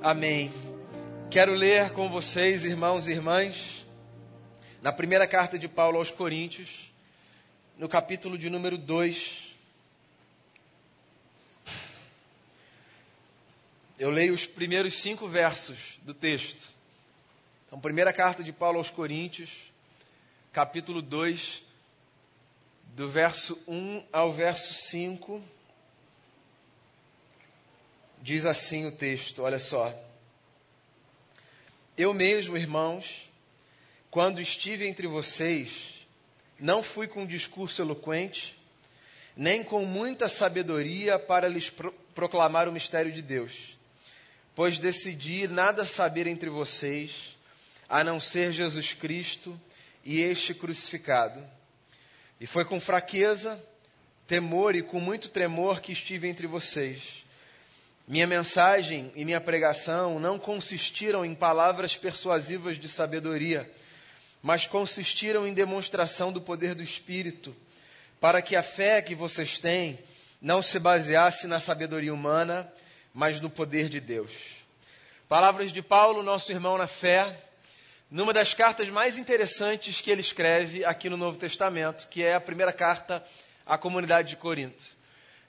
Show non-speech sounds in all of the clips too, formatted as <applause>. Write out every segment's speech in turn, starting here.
Amém. Quero ler com vocês, irmãos e irmãs, na primeira carta de Paulo aos Coríntios, no capítulo de número 2. Eu leio os primeiros cinco versos do texto. Então, primeira carta de Paulo aos Coríntios, capítulo 2, do verso 1 ao verso 5. Diz assim o texto, olha só. Eu mesmo, irmãos, quando estive entre vocês, não fui com discurso eloquente, nem com muita sabedoria para lhes pro proclamar o mistério de Deus, pois decidi nada saber entre vocês, a não ser Jesus Cristo e este crucificado. E foi com fraqueza, temor e com muito tremor que estive entre vocês. Minha mensagem e minha pregação não consistiram em palavras persuasivas de sabedoria, mas consistiram em demonstração do poder do Espírito, para que a fé que vocês têm não se baseasse na sabedoria humana, mas no poder de Deus. Palavras de Paulo, nosso irmão na fé, numa das cartas mais interessantes que ele escreve aqui no Novo Testamento, que é a primeira carta à comunidade de Corinto.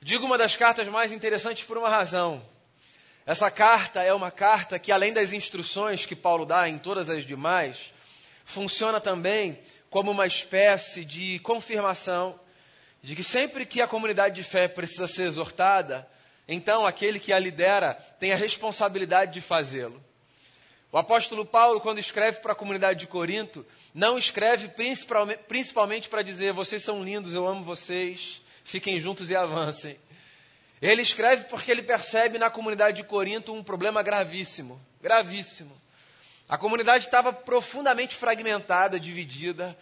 Digo uma das cartas mais interessantes por uma razão. Essa carta é uma carta que, além das instruções que Paulo dá em todas as demais, funciona também como uma espécie de confirmação de que sempre que a comunidade de fé precisa ser exortada, então aquele que a lidera tem a responsabilidade de fazê-lo. O apóstolo Paulo, quando escreve para a comunidade de Corinto, não escreve principalmente para dizer: vocês são lindos, eu amo vocês, fiquem juntos e avancem. Ele escreve porque ele percebe na comunidade de Corinto um problema gravíssimo, gravíssimo. A comunidade estava profundamente fragmentada, dividida.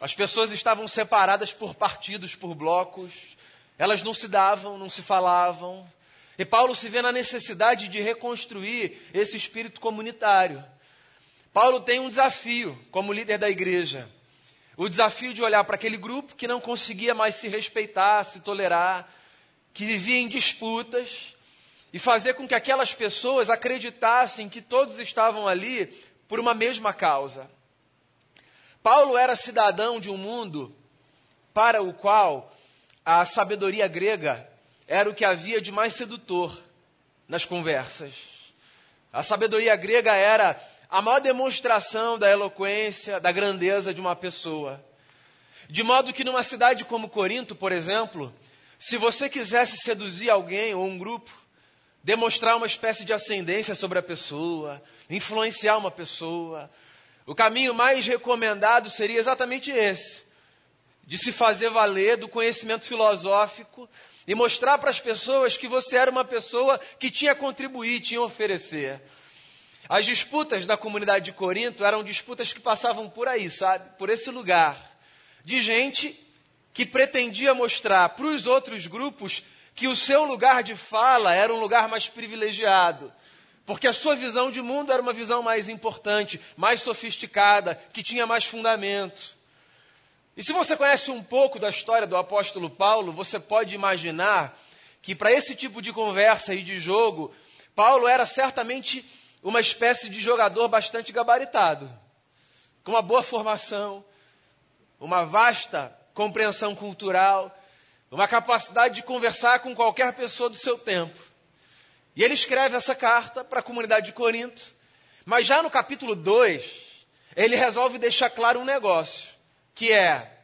As pessoas estavam separadas por partidos, por blocos. Elas não se davam, não se falavam. E Paulo se vê na necessidade de reconstruir esse espírito comunitário. Paulo tem um desafio como líder da igreja o desafio de olhar para aquele grupo que não conseguia mais se respeitar, se tolerar, que vivia em disputas, e fazer com que aquelas pessoas acreditassem que todos estavam ali por uma mesma causa. Paulo era cidadão de um mundo para o qual a sabedoria grega era o que havia de mais sedutor nas conversas. A sabedoria grega era a maior demonstração da eloquência, da grandeza de uma pessoa. De modo que numa cidade como Corinto, por exemplo, se você quisesse seduzir alguém ou um grupo, demonstrar uma espécie de ascendência sobre a pessoa, influenciar uma pessoa, o caminho mais recomendado seria exatamente esse: de se fazer valer do conhecimento filosófico e mostrar para as pessoas que você era uma pessoa que tinha a contribuir, tinha a oferecer. As disputas da comunidade de Corinto eram disputas que passavam por aí, sabe? Por esse lugar. De gente que pretendia mostrar para os outros grupos que o seu lugar de fala era um lugar mais privilegiado. Porque a sua visão de mundo era uma visão mais importante, mais sofisticada, que tinha mais fundamento. E se você conhece um pouco da história do apóstolo Paulo, você pode imaginar que para esse tipo de conversa e de jogo, Paulo era certamente uma espécie de jogador bastante gabaritado, com uma boa formação, uma vasta compreensão cultural, uma capacidade de conversar com qualquer pessoa do seu tempo. E ele escreve essa carta para a comunidade de Corinto, mas já no capítulo 2, ele resolve deixar claro um negócio, que é: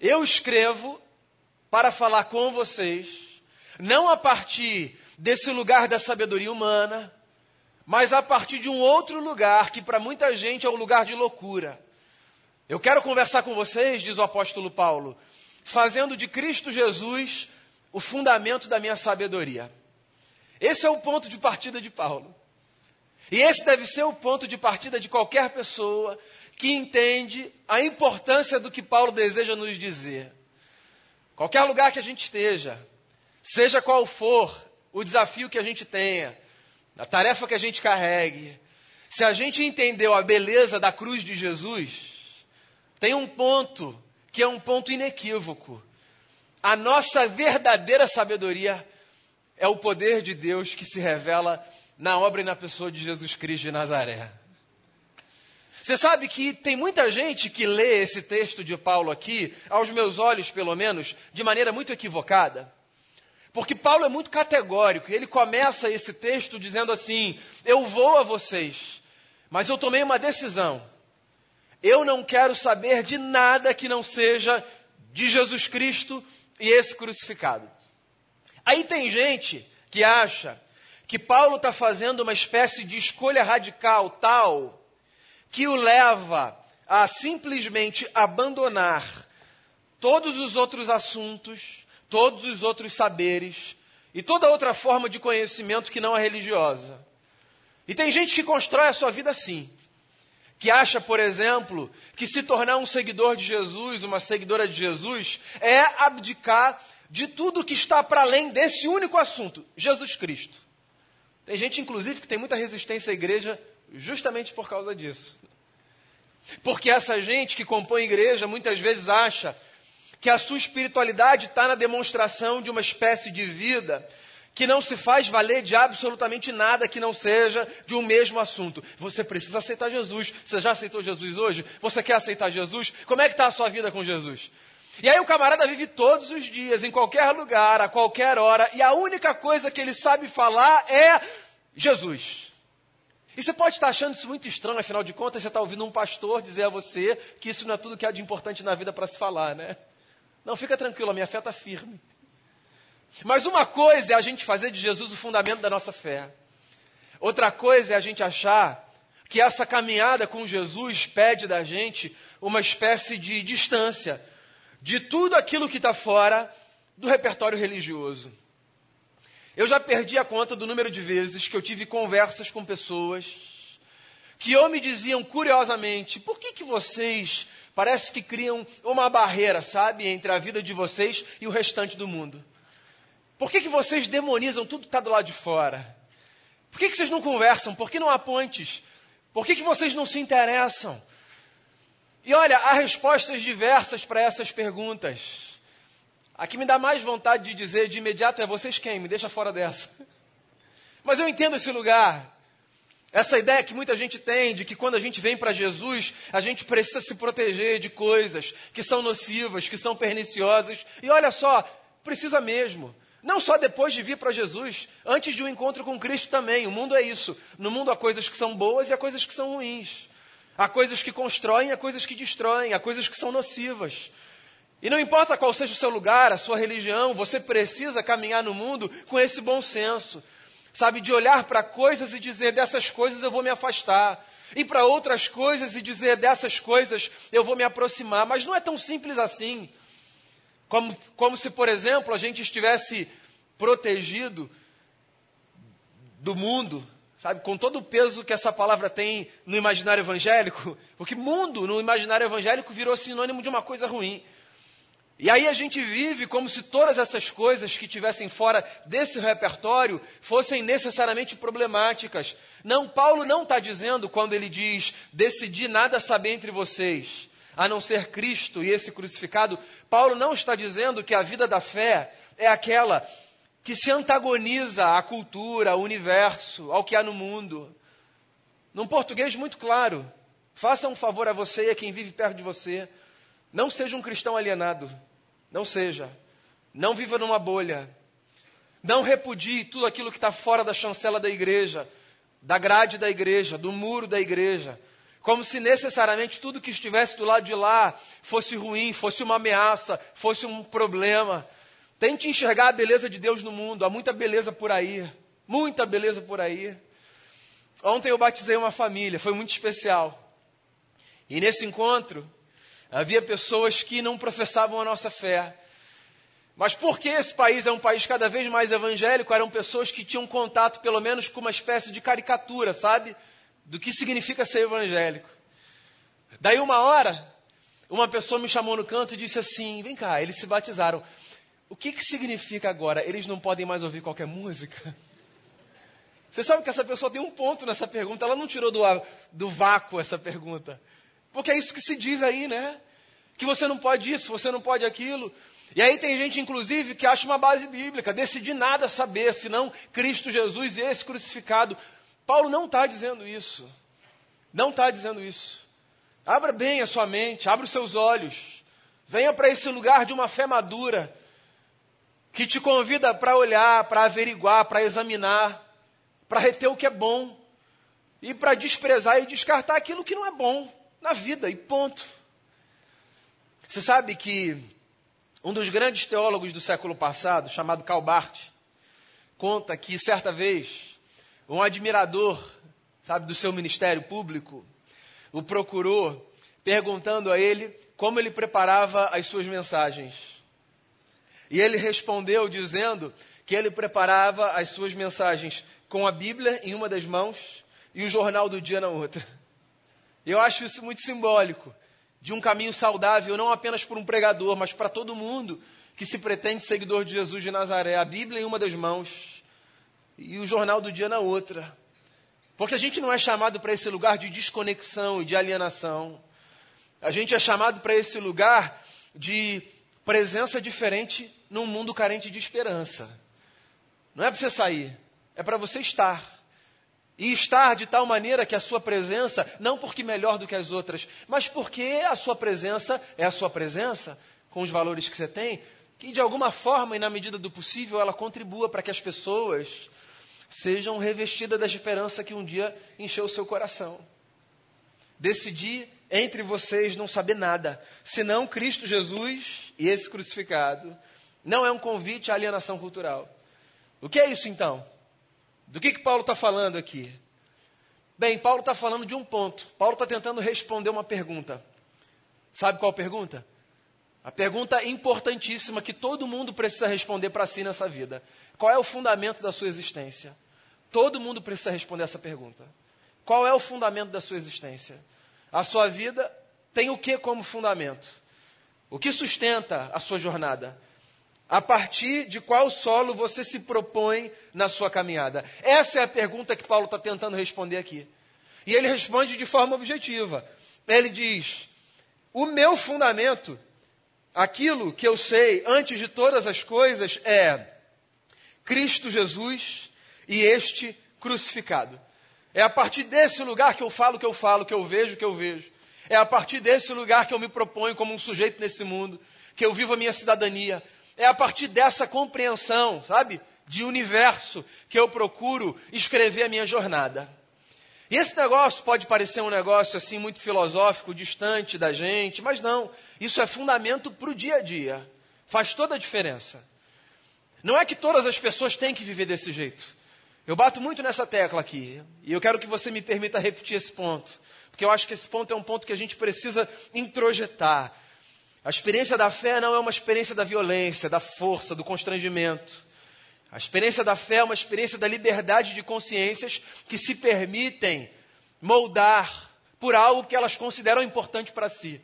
eu escrevo para falar com vocês, não a partir desse lugar da sabedoria humana, mas a partir de um outro lugar que para muita gente é um lugar de loucura. Eu quero conversar com vocês, diz o apóstolo Paulo, fazendo de Cristo Jesus o fundamento da minha sabedoria. Esse é o ponto de partida de Paulo. E esse deve ser o ponto de partida de qualquer pessoa que entende a importância do que Paulo deseja nos dizer. Qualquer lugar que a gente esteja, seja qual for o desafio que a gente tenha, a tarefa que a gente carregue, se a gente entendeu a beleza da cruz de Jesus, tem um ponto que é um ponto inequívoco. A nossa verdadeira sabedoria é o poder de Deus que se revela na obra e na pessoa de Jesus Cristo de Nazaré. Você sabe que tem muita gente que lê esse texto de Paulo aqui, aos meus olhos pelo menos, de maneira muito equivocada. Porque Paulo é muito categórico, ele começa esse texto dizendo assim: Eu vou a vocês, mas eu tomei uma decisão. Eu não quero saber de nada que não seja de Jesus Cristo e esse crucificado. Aí tem gente que acha que Paulo está fazendo uma espécie de escolha radical tal que o leva a simplesmente abandonar todos os outros assuntos, todos os outros saberes e toda outra forma de conhecimento que não a religiosa. E tem gente que constrói a sua vida assim, que acha, por exemplo, que se tornar um seguidor de Jesus, uma seguidora de Jesus, é abdicar de tudo que está para além desse único assunto, Jesus Cristo. Tem gente, inclusive, que tem muita resistência à igreja justamente por causa disso. Porque essa gente que compõe igreja muitas vezes acha que a sua espiritualidade está na demonstração de uma espécie de vida que não se faz valer de absolutamente nada que não seja de um mesmo assunto. Você precisa aceitar Jesus. Você já aceitou Jesus hoje? Você quer aceitar Jesus? Como é que está a sua vida com Jesus? E aí o camarada vive todos os dias, em qualquer lugar, a qualquer hora, e a única coisa que ele sabe falar é Jesus. E você pode estar achando isso muito estranho, afinal de contas, você está ouvindo um pastor dizer a você que isso não é tudo que há de importante na vida para se falar, né? Não, fica tranquilo, a minha fé está firme. Mas uma coisa é a gente fazer de Jesus o fundamento da nossa fé. Outra coisa é a gente achar que essa caminhada com Jesus pede da gente uma espécie de distância de tudo aquilo que está fora do repertório religioso. Eu já perdi a conta do número de vezes que eu tive conversas com pessoas que ou me diziam curiosamente: por que, que vocês parece que criam uma barreira, sabe, entre a vida de vocês e o restante do mundo? Por que, que vocês demonizam tudo que está do lado de fora? Por que, que vocês não conversam? Por que não há pontes? Por que, que vocês não se interessam? E olha, há respostas diversas para essas perguntas. A que me dá mais vontade de dizer de imediato é: vocês quem? Me deixa fora dessa. <laughs> Mas eu entendo esse lugar. Essa ideia que muita gente tem de que quando a gente vem para Jesus, a gente precisa se proteger de coisas que são nocivas, que são perniciosas. E olha só, precisa mesmo. Não só depois de vir para Jesus, antes de um encontro com Cristo também. O mundo é isso. No mundo há coisas que são boas e há coisas que são ruins. Há coisas que constroem, há coisas que destroem, há coisas que são nocivas. E não importa qual seja o seu lugar, a sua religião, você precisa caminhar no mundo com esse bom senso. Sabe, de olhar para coisas e dizer dessas coisas eu vou me afastar. E para outras coisas e dizer dessas coisas eu vou me aproximar. Mas não é tão simples assim. Como, como se, por exemplo, a gente estivesse protegido do mundo, sabe, com todo o peso que essa palavra tem no imaginário evangélico, <laughs> porque mundo no imaginário evangélico virou sinônimo de uma coisa ruim. E aí a gente vive como se todas essas coisas que tivessem fora desse repertório fossem necessariamente problemáticas. Não, Paulo não está dizendo quando ele diz: decidi nada saber entre vocês, a não ser Cristo e esse crucificado. Paulo não está dizendo que a vida da fé é aquela que se antagoniza à cultura, ao universo, ao que há no mundo. Num português muito claro, faça um favor a você e a quem vive perto de você. Não seja um cristão alienado. Não seja. Não viva numa bolha. Não repudie tudo aquilo que está fora da chancela da igreja, da grade da igreja, do muro da igreja. Como se necessariamente tudo que estivesse do lado de lá fosse ruim, fosse uma ameaça, fosse um problema. Tente enxergar a beleza de Deus no mundo. Há muita beleza por aí. Muita beleza por aí. Ontem eu batizei uma família, foi muito especial. E nesse encontro, Havia pessoas que não professavam a nossa fé. Mas porque esse país é um país cada vez mais evangélico, eram pessoas que tinham contato, pelo menos, com uma espécie de caricatura, sabe? Do que significa ser evangélico. Daí, uma hora, uma pessoa me chamou no canto e disse assim: Vem cá, eles se batizaram. O que, que significa agora? Eles não podem mais ouvir qualquer música? Você sabe que essa pessoa tem um ponto nessa pergunta, ela não tirou do, do vácuo essa pergunta. Porque é isso que se diz aí, né? Que você não pode isso, você não pode aquilo. E aí tem gente, inclusive, que acha uma base bíblica, decidir nada saber, senão Cristo Jesus e esse crucificado. Paulo não está dizendo isso. Não está dizendo isso. Abra bem a sua mente, abra os seus olhos. Venha para esse lugar de uma fé madura, que te convida para olhar, para averiguar, para examinar, para reter o que é bom e para desprezar e descartar aquilo que não é bom na vida, e ponto. Você sabe que um dos grandes teólogos do século passado, chamado Karl Barth, conta que certa vez um admirador, sabe, do seu ministério público, o procurou perguntando a ele como ele preparava as suas mensagens. E ele respondeu dizendo que ele preparava as suas mensagens com a Bíblia em uma das mãos e o jornal do dia na outra. Eu acho isso muito simbólico de um caminho saudável, não apenas para um pregador, mas para todo mundo que se pretende seguidor de Jesus de Nazaré. A Bíblia em uma das mãos e o jornal do dia na outra. Porque a gente não é chamado para esse lugar de desconexão e de alienação. A gente é chamado para esse lugar de presença diferente num mundo carente de esperança. Não é para você sair, é para você estar. E estar de tal maneira que a sua presença, não porque melhor do que as outras, mas porque a sua presença é a sua presença, com os valores que você tem, que de alguma forma e na medida do possível ela contribua para que as pessoas sejam revestidas da esperança que um dia encheu o seu coração. Decidi entre vocês não saber nada, senão Cristo Jesus e esse crucificado. Não é um convite à alienação cultural. O que é isso então? Do que, que Paulo está falando aqui? Bem, Paulo está falando de um ponto. Paulo está tentando responder uma pergunta. Sabe qual pergunta? A pergunta importantíssima que todo mundo precisa responder para si nessa vida. Qual é o fundamento da sua existência? Todo mundo precisa responder essa pergunta. Qual é o fundamento da sua existência? A sua vida tem o que como fundamento? O que sustenta a sua jornada? A partir de qual solo você se propõe na sua caminhada? Essa é a pergunta que Paulo está tentando responder aqui. E ele responde de forma objetiva. Ele diz: O meu fundamento, aquilo que eu sei antes de todas as coisas, é Cristo Jesus e este crucificado. É a partir desse lugar que eu falo que eu falo, que eu vejo que eu vejo. É a partir desse lugar que eu me proponho como um sujeito nesse mundo, que eu vivo a minha cidadania, é a partir dessa compreensão, sabe, de universo que eu procuro escrever a minha jornada. E esse negócio pode parecer um negócio assim muito filosófico, distante da gente, mas não. Isso é fundamento para o dia a dia. Faz toda a diferença. Não é que todas as pessoas têm que viver desse jeito. Eu bato muito nessa tecla aqui. E eu quero que você me permita repetir esse ponto. Porque eu acho que esse ponto é um ponto que a gente precisa introjetar. A experiência da fé não é uma experiência da violência, da força, do constrangimento. A experiência da fé é uma experiência da liberdade de consciências que se permitem moldar por algo que elas consideram importante para si.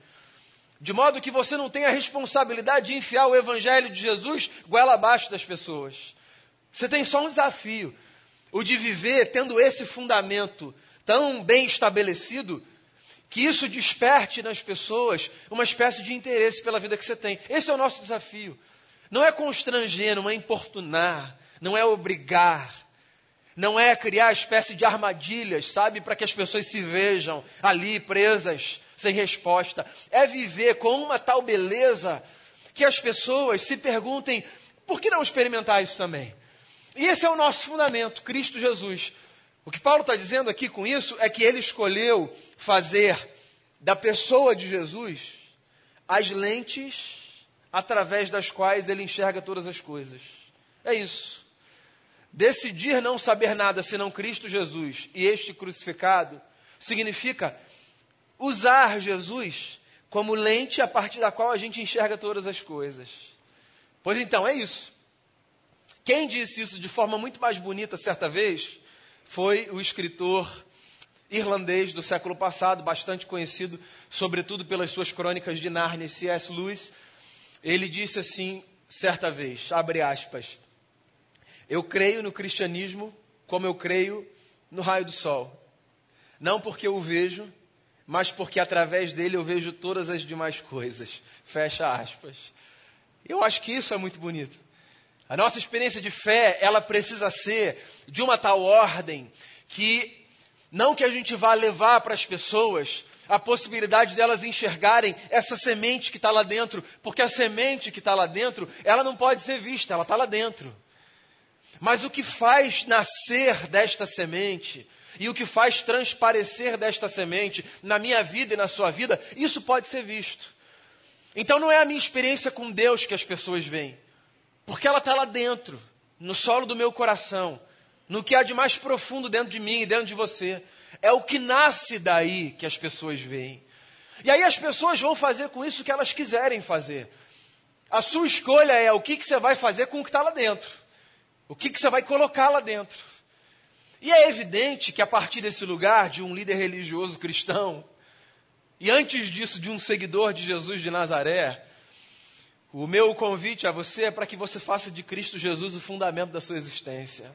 De modo que você não tem a responsabilidade de enfiar o evangelho de Jesus goela abaixo das pessoas. Você tem só um desafio: o de viver tendo esse fundamento tão bem estabelecido que isso desperte nas pessoas uma espécie de interesse pela vida que você tem. Esse é o nosso desafio. Não é constranger, não é importunar, não é obrigar, não é criar espécie de armadilhas, sabe, para que as pessoas se vejam ali presas, sem resposta. É viver com uma tal beleza que as pessoas se perguntem: por que não experimentar isso também? E esse é o nosso fundamento, Cristo Jesus. O que Paulo está dizendo aqui com isso é que ele escolheu fazer da pessoa de Jesus as lentes através das quais ele enxerga todas as coisas. É isso. Decidir não saber nada senão Cristo Jesus e este crucificado significa usar Jesus como lente a partir da qual a gente enxerga todas as coisas. Pois então, é isso. Quem disse isso de forma muito mais bonita certa vez foi o escritor irlandês do século passado, bastante conhecido, sobretudo pelas suas crônicas de Nárnia, C.S. Lewis. Ele disse assim, certa vez, abre aspas, eu creio no cristianismo como eu creio no raio do sol. Não porque eu o vejo, mas porque através dele eu vejo todas as demais coisas. Fecha aspas. Eu acho que isso é muito bonito. A nossa experiência de fé, ela precisa ser de uma tal ordem que não que a gente vá levar para as pessoas a possibilidade delas enxergarem essa semente que está lá dentro, porque a semente que está lá dentro, ela não pode ser vista, ela está lá dentro. Mas o que faz nascer desta semente e o que faz transparecer desta semente na minha vida e na sua vida, isso pode ser visto. Então não é a minha experiência com Deus que as pessoas veem, porque ela está lá dentro, no solo do meu coração, no que há de mais profundo dentro de mim e dentro de você. É o que nasce daí que as pessoas veem. E aí as pessoas vão fazer com isso o que elas quiserem fazer. A sua escolha é o que, que você vai fazer com o que está lá dentro. O que, que você vai colocar lá dentro. E é evidente que a partir desse lugar, de um líder religioso cristão, e antes disso, de um seguidor de Jesus de Nazaré, o meu convite a você é para que você faça de Cristo Jesus o fundamento da sua existência.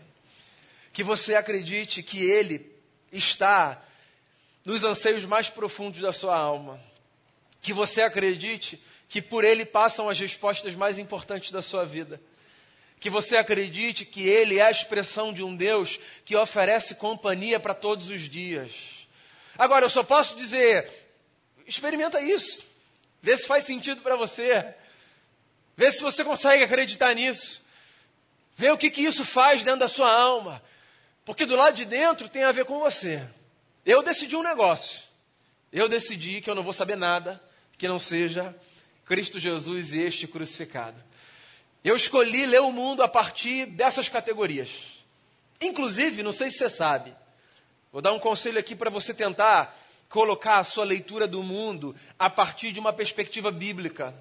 Que você acredite que Ele está nos anseios mais profundos da sua alma. Que você acredite que por Ele passam as respostas mais importantes da sua vida que você acredite que Ele é a expressão de um Deus que oferece companhia para todos os dias. Agora, eu só posso dizer: experimenta isso, vê se faz sentido para você, vê se você consegue acreditar nisso, vê o que, que isso faz dentro da sua alma, porque do lado de dentro tem a ver com você. Eu decidi um negócio, eu decidi que eu não vou saber nada que não seja Cristo Jesus e este crucificado. Eu escolhi ler o mundo a partir dessas categorias. Inclusive, não sei se você sabe, vou dar um conselho aqui para você tentar colocar a sua leitura do mundo a partir de uma perspectiva bíblica.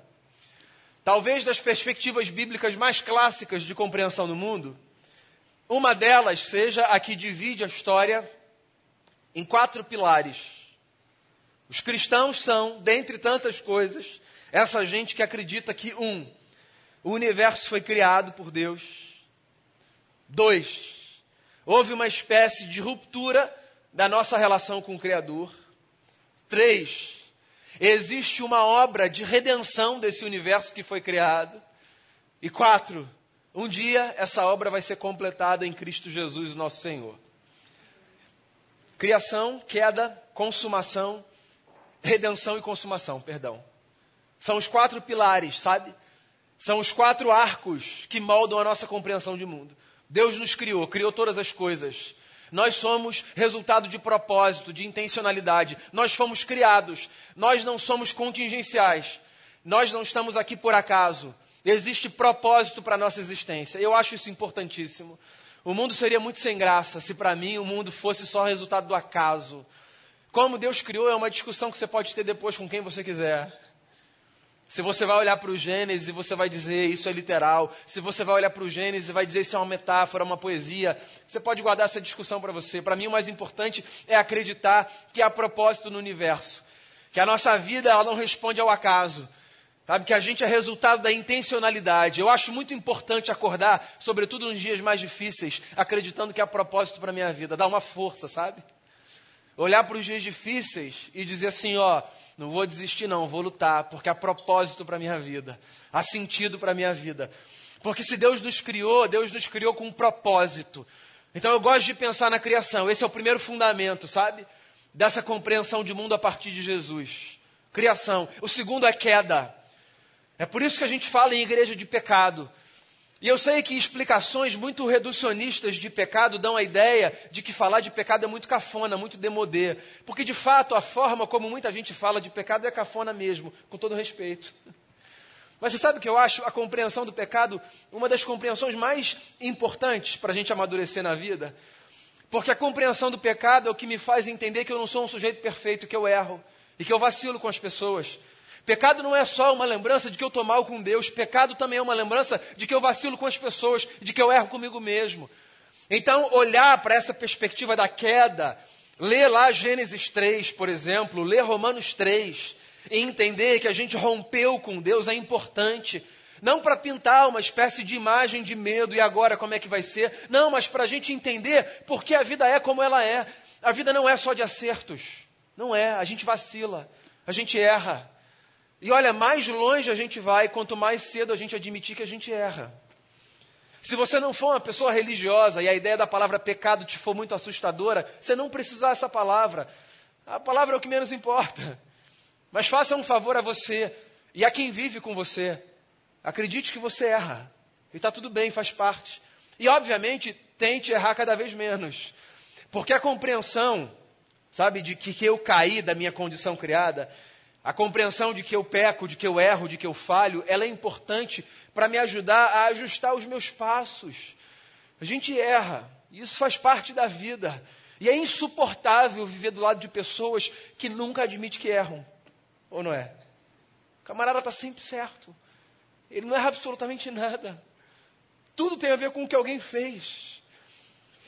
Talvez das perspectivas bíblicas mais clássicas de compreensão do mundo, uma delas seja a que divide a história em quatro pilares. Os cristãos são, dentre tantas coisas, essa gente que acredita que, um, o universo foi criado por Deus. Dois, houve uma espécie de ruptura da nossa relação com o Criador. Três, existe uma obra de redenção desse universo que foi criado. E quatro, um dia essa obra vai ser completada em Cristo Jesus, nosso Senhor. Criação, queda, consumação, redenção e consumação, perdão. São os quatro pilares, sabe? São os quatro arcos que moldam a nossa compreensão de mundo. Deus nos criou, criou todas as coisas. Nós somos resultado de propósito, de intencionalidade. Nós fomos criados. Nós não somos contingenciais. Nós não estamos aqui por acaso. Existe propósito para a nossa existência. Eu acho isso importantíssimo. O mundo seria muito sem graça se para mim o mundo fosse só resultado do acaso. Como Deus criou é uma discussão que você pode ter depois com quem você quiser. Se você vai olhar para o Gênesis e você vai dizer isso é literal, se você vai olhar para o Gênesis e vai dizer isso é uma metáfora, uma poesia, você pode guardar essa discussão para você. Para mim, o mais importante é acreditar que há propósito no universo, que a nossa vida ela não responde ao acaso, sabe? Que a gente é resultado da intencionalidade. Eu acho muito importante acordar, sobretudo nos dias mais difíceis, acreditando que há propósito para a minha vida, dá uma força, sabe? Olhar para os dias difíceis e dizer assim: ó, não vou desistir, não, vou lutar, porque há propósito para a minha vida, há sentido para a minha vida. Porque se Deus nos criou, Deus nos criou com um propósito. Então eu gosto de pensar na criação, esse é o primeiro fundamento, sabe? Dessa compreensão de mundo a partir de Jesus. Criação. O segundo é queda. É por isso que a gente fala em igreja de pecado. E eu sei que explicações muito reducionistas de pecado dão a ideia de que falar de pecado é muito cafona, muito demodê. Porque, de fato, a forma como muita gente fala de pecado é cafona mesmo, com todo respeito. Mas você sabe que eu acho? A compreensão do pecado, uma das compreensões mais importantes para a gente amadurecer na vida. Porque a compreensão do pecado é o que me faz entender que eu não sou um sujeito perfeito, que eu erro e que eu vacilo com as pessoas. Pecado não é só uma lembrança de que eu estou mal com Deus, pecado também é uma lembrança de que eu vacilo com as pessoas, de que eu erro comigo mesmo. Então, olhar para essa perspectiva da queda, ler lá Gênesis 3, por exemplo, ler Romanos 3, e entender que a gente rompeu com Deus é importante. Não para pintar uma espécie de imagem de medo e agora como é que vai ser. Não, mas para a gente entender por que a vida é como ela é. A vida não é só de acertos. Não é. A gente vacila. A gente erra. E olha, mais longe a gente vai quanto mais cedo a gente admitir que a gente erra. Se você não for uma pessoa religiosa e a ideia da palavra pecado te for muito assustadora, você não precisa essa palavra. A palavra é o que menos importa. Mas faça um favor a você e a quem vive com você. Acredite que você erra. E está tudo bem, faz parte. E, obviamente, tente errar cada vez menos. Porque a compreensão, sabe, de que, que eu caí da minha condição criada, a compreensão de que eu peco, de que eu erro, de que eu falho, ela é importante para me ajudar a ajustar os meus passos. A gente erra, isso faz parte da vida. E é insuportável viver do lado de pessoas que nunca admitem que erram. Ou não é? O camarada está sempre certo. Ele não erra absolutamente nada. Tudo tem a ver com o que alguém fez.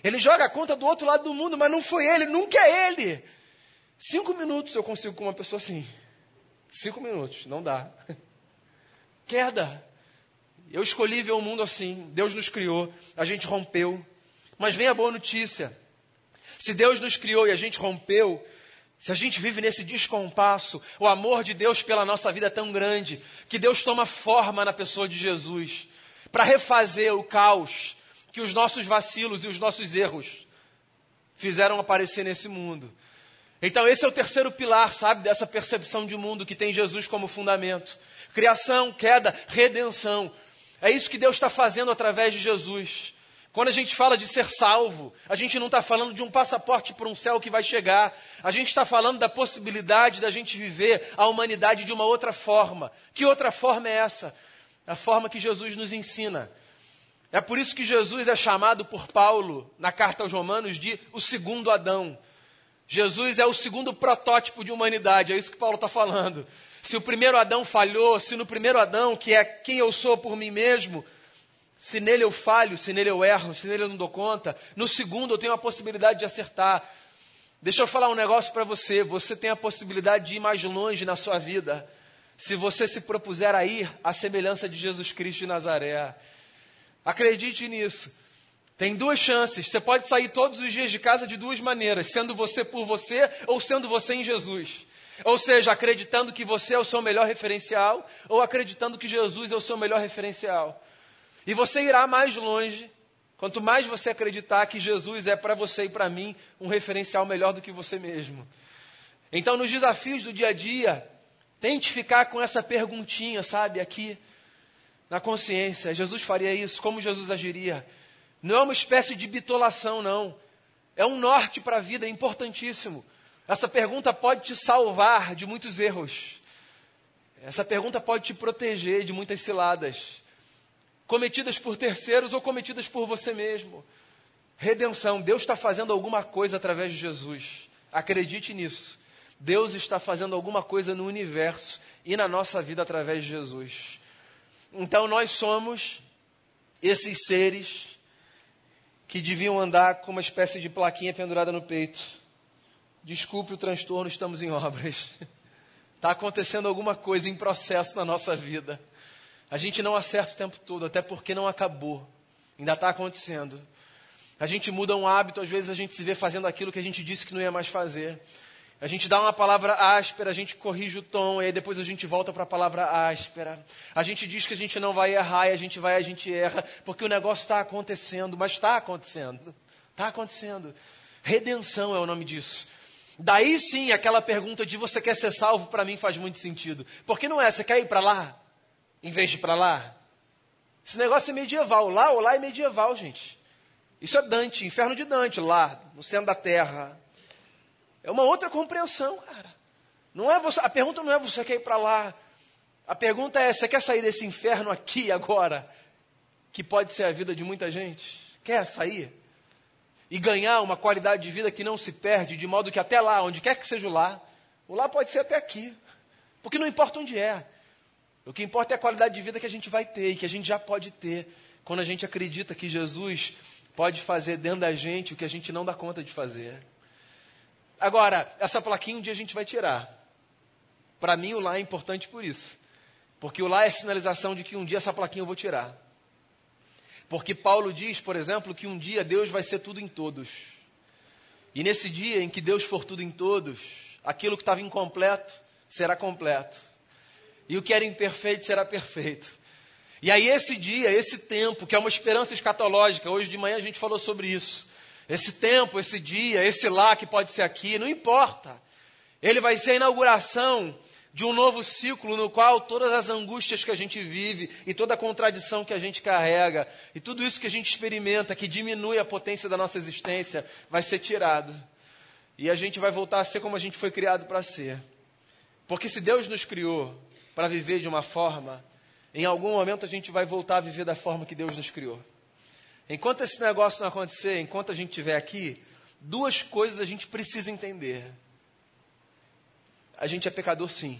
Ele joga a conta do outro lado do mundo, mas não foi ele, nunca é ele. Cinco minutos eu consigo com uma pessoa assim. Cinco minutos, não dá. <laughs> Queda. Eu escolhi ver o mundo assim. Deus nos criou, a gente rompeu. Mas vem a boa notícia. Se Deus nos criou e a gente rompeu, se a gente vive nesse descompasso, o amor de Deus pela nossa vida é tão grande que Deus toma forma na pessoa de Jesus para refazer o caos que os nossos vacilos e os nossos erros fizeram aparecer nesse mundo. Então, esse é o terceiro pilar, sabe, dessa percepção de mundo que tem Jesus como fundamento: criação, queda, redenção. É isso que Deus está fazendo através de Jesus. Quando a gente fala de ser salvo, a gente não está falando de um passaporte para um céu que vai chegar. A gente está falando da possibilidade da gente viver a humanidade de uma outra forma. Que outra forma é essa? A forma que Jesus nos ensina. É por isso que Jesus é chamado por Paulo, na carta aos Romanos, de o segundo Adão. Jesus é o segundo protótipo de humanidade, é isso que Paulo está falando. Se o primeiro Adão falhou, se no primeiro Adão, que é quem eu sou por mim mesmo, se nele eu falho, se nele eu erro, se nele eu não dou conta, no segundo eu tenho a possibilidade de acertar. Deixa eu falar um negócio para você: você tem a possibilidade de ir mais longe na sua vida, se você se propuser a ir à semelhança de Jesus Cristo de Nazaré. Acredite nisso. Tem duas chances. Você pode sair todos os dias de casa de duas maneiras: sendo você por você ou sendo você em Jesus. Ou seja, acreditando que você é o seu melhor referencial ou acreditando que Jesus é o seu melhor referencial. E você irá mais longe quanto mais você acreditar que Jesus é para você e para mim um referencial melhor do que você mesmo. Então, nos desafios do dia a dia, tente ficar com essa perguntinha, sabe, aqui na consciência. Jesus faria isso? Como Jesus agiria? Não é uma espécie de bitolação, não. É um norte para a vida, é importantíssimo. Essa pergunta pode te salvar de muitos erros. Essa pergunta pode te proteger de muitas ciladas, cometidas por terceiros ou cometidas por você mesmo. Redenção, Deus está fazendo alguma coisa através de Jesus. Acredite nisso. Deus está fazendo alguma coisa no universo e na nossa vida através de Jesus. Então nós somos esses seres que deviam andar com uma espécie de plaquinha pendurada no peito. Desculpe o transtorno, estamos em obras. Está <laughs> acontecendo alguma coisa em processo na nossa vida. A gente não acerta o tempo todo, até porque não acabou. Ainda está acontecendo. A gente muda um hábito, às vezes a gente se vê fazendo aquilo que a gente disse que não ia mais fazer. A gente dá uma palavra áspera, a gente corrige o tom, e aí depois a gente volta para a palavra áspera. A gente diz que a gente não vai errar, e a gente vai, a gente erra, porque o negócio está acontecendo, mas está acontecendo. Está acontecendo. Redenção é o nome disso. Daí sim, aquela pergunta de você quer ser salvo, para mim faz muito sentido. Porque não é, você quer ir para lá, em vez de para lá? Esse negócio é medieval. Lá ou lá é medieval, gente. Isso é Dante, inferno de Dante, lá, no centro da terra. É uma outra compreensão, cara. Não é você, a pergunta não é você quer ir para lá. A pergunta é: você quer sair desse inferno aqui agora, que pode ser a vida de muita gente? Quer sair? E ganhar uma qualidade de vida que não se perde, de modo que até lá, onde quer que seja o lá, o lá pode ser até aqui. Porque não importa onde é. O que importa é a qualidade de vida que a gente vai ter e que a gente já pode ter quando a gente acredita que Jesus pode fazer dentro da gente o que a gente não dá conta de fazer. Agora, essa plaquinha um dia a gente vai tirar. Para mim, o lá é importante por isso. Porque o lá é sinalização de que um dia essa plaquinha eu vou tirar. Porque Paulo diz, por exemplo, que um dia Deus vai ser tudo em todos. E nesse dia em que Deus for tudo em todos, aquilo que estava incompleto será completo. E o que era imperfeito será perfeito. E aí, esse dia, esse tempo, que é uma esperança escatológica, hoje de manhã a gente falou sobre isso. Esse tempo, esse dia, esse lá que pode ser aqui, não importa. Ele vai ser a inauguração de um novo ciclo no qual todas as angústias que a gente vive e toda a contradição que a gente carrega e tudo isso que a gente experimenta, que diminui a potência da nossa existência, vai ser tirado. E a gente vai voltar a ser como a gente foi criado para ser. Porque se Deus nos criou para viver de uma forma, em algum momento a gente vai voltar a viver da forma que Deus nos criou. Enquanto esse negócio não acontecer, enquanto a gente estiver aqui, duas coisas a gente precisa entender. A gente é pecador, sim,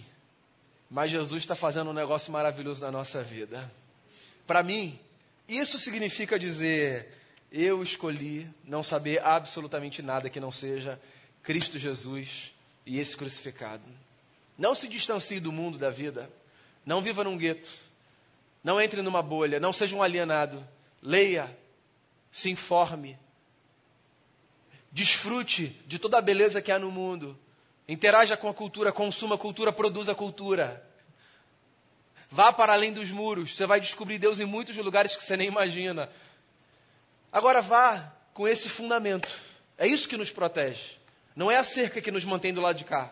mas Jesus está fazendo um negócio maravilhoso na nossa vida. Para mim, isso significa dizer: eu escolhi não saber absolutamente nada que não seja Cristo Jesus e esse crucificado. Não se distancie do mundo da vida. Não viva num gueto. Não entre numa bolha. Não seja um alienado. Leia. Se informe. Desfrute de toda a beleza que há no mundo. Interaja com a cultura, consuma a cultura, produza a cultura. Vá para além dos muros. Você vai descobrir Deus em muitos lugares que você nem imagina. Agora vá com esse fundamento. É isso que nos protege. Não é a cerca que nos mantém do lado de cá.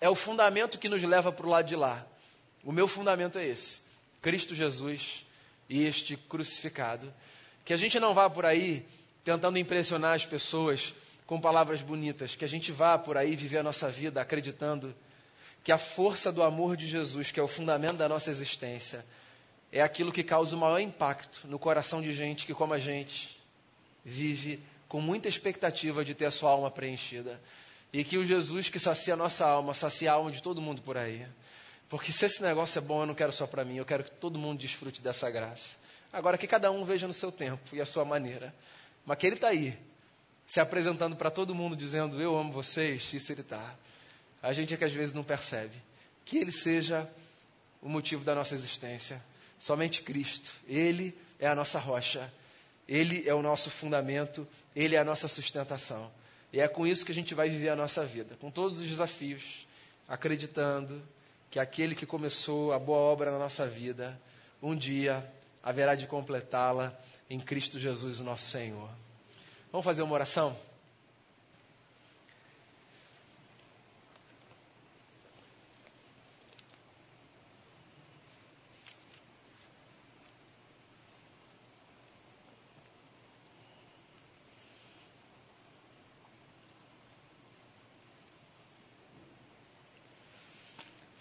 É o fundamento que nos leva para o lado de lá. O meu fundamento é esse: Cristo Jesus e este crucificado. Que a gente não vá por aí tentando impressionar as pessoas com palavras bonitas, que a gente vá por aí viver a nossa vida acreditando que a força do amor de Jesus, que é o fundamento da nossa existência, é aquilo que causa o maior impacto no coração de gente que, como a gente, vive com muita expectativa de ter a sua alma preenchida. E que o Jesus que sacia a nossa alma, sacia a alma de todo mundo por aí. Porque se esse negócio é bom, eu não quero só para mim, eu quero que todo mundo desfrute dessa graça. Agora que cada um veja no seu tempo e a sua maneira. Mas que ele está aí, se apresentando para todo mundo, dizendo: Eu amo vocês, isso ele está. A gente é que às vezes não percebe. Que ele seja o motivo da nossa existência. Somente Cristo. Ele é a nossa rocha. Ele é o nosso fundamento, Ele é a nossa sustentação. E é com isso que a gente vai viver a nossa vida, com todos os desafios, acreditando que aquele que começou a boa obra na nossa vida, um dia haverá de completá-la em Cristo Jesus, nosso Senhor. Vamos fazer uma oração?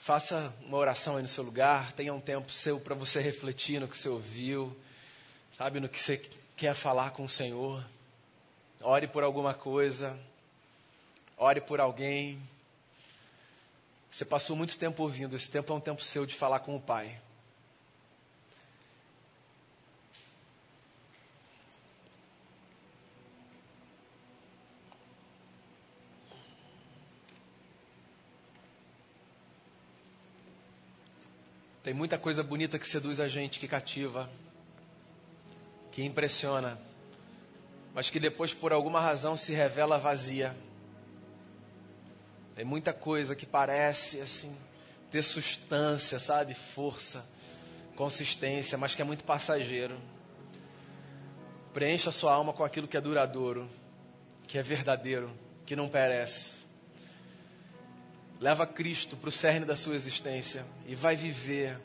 Faça uma oração aí no seu lugar, tenha um tempo seu para você refletir no que você ouviu, sabe, no que você quer falar com o Senhor. Ore por alguma coisa, ore por alguém. Você passou muito tempo ouvindo, esse tempo é um tempo seu de falar com o Pai. Tem muita coisa bonita que seduz a gente, que cativa, que impressiona, mas que depois, por alguma razão, se revela vazia. Tem muita coisa que parece assim ter substância, sabe, força, consistência, mas que é muito passageiro. Preencha sua alma com aquilo que é duradouro, que é verdadeiro, que não perece. Leva Cristo para o cerne da sua existência e vai viver,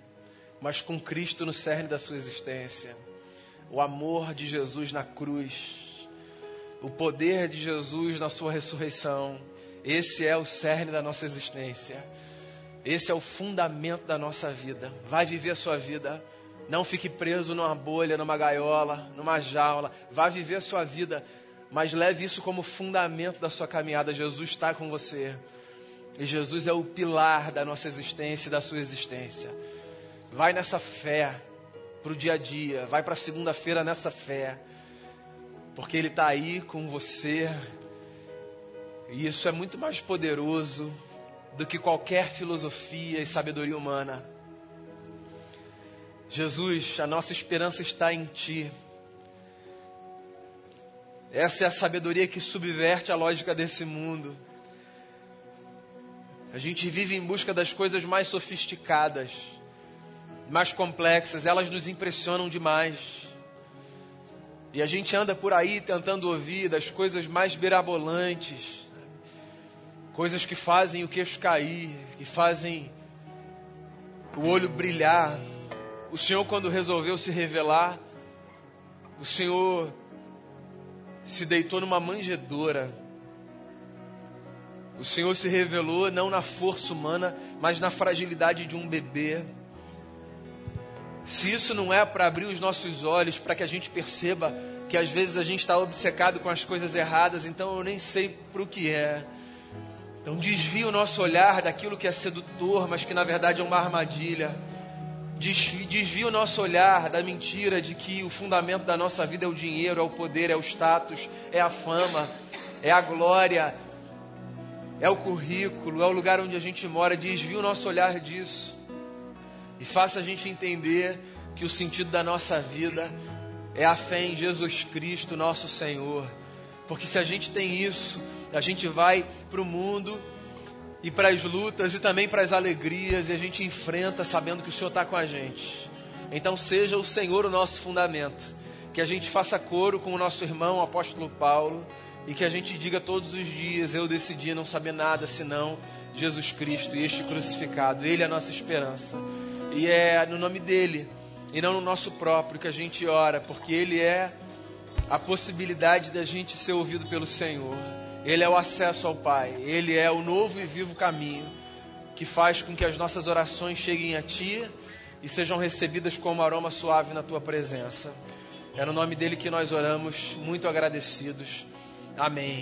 mas com Cristo no cerne da sua existência. O amor de Jesus na cruz, o poder de Jesus na sua ressurreição. Esse é o cerne da nossa existência. Esse é o fundamento da nossa vida. Vai viver a sua vida. Não fique preso numa bolha, numa gaiola, numa jaula. Vai viver a sua vida, mas leve isso como fundamento da sua caminhada. Jesus está com você. E Jesus é o pilar da nossa existência e da sua existência. Vai nessa fé para o dia a dia, vai para a segunda-feira nessa fé, porque Ele está aí com você. E isso é muito mais poderoso do que qualquer filosofia e sabedoria humana. Jesus, a nossa esperança está em Ti. Essa é a sabedoria que subverte a lógica desse mundo. A gente vive em busca das coisas mais sofisticadas, mais complexas, elas nos impressionam demais. E a gente anda por aí tentando ouvir das coisas mais berabolantes, coisas que fazem o queixo cair, que fazem o olho brilhar. O Senhor, quando resolveu se revelar, o Senhor se deitou numa manjedoura. O Senhor se revelou não na força humana, mas na fragilidade de um bebê. Se isso não é para abrir os nossos olhos, para que a gente perceba que às vezes a gente está obcecado com as coisas erradas, então eu nem sei para o que é. Então desvia o nosso olhar daquilo que é sedutor, mas que na verdade é uma armadilha. Desvia o nosso olhar da mentira de que o fundamento da nossa vida é o dinheiro, é o poder, é o status, é a fama, é a glória, é o currículo, é o lugar onde a gente mora. Desvia o nosso olhar disso e faça a gente entender que o sentido da nossa vida é a fé em Jesus Cristo, nosso Senhor. Porque se a gente tem isso, a gente vai para o mundo e para as lutas e também para as alegrias e a gente enfrenta sabendo que o Senhor está com a gente. Então seja o Senhor o nosso fundamento. Que a gente faça coro com o nosso irmão, o apóstolo Paulo, e que a gente diga todos os dias: Eu decidi não saber nada senão Jesus Cristo e este crucificado. Ele é a nossa esperança. E é no nome dele e não no nosso próprio que a gente ora, porque ele é a possibilidade da gente ser ouvido pelo Senhor. Ele é o acesso ao Pai, ele é o novo e vivo caminho que faz com que as nossas orações cheguem a ti e sejam recebidas como aroma suave na tua presença. É no nome dele que nós oramos, muito agradecidos. Amém.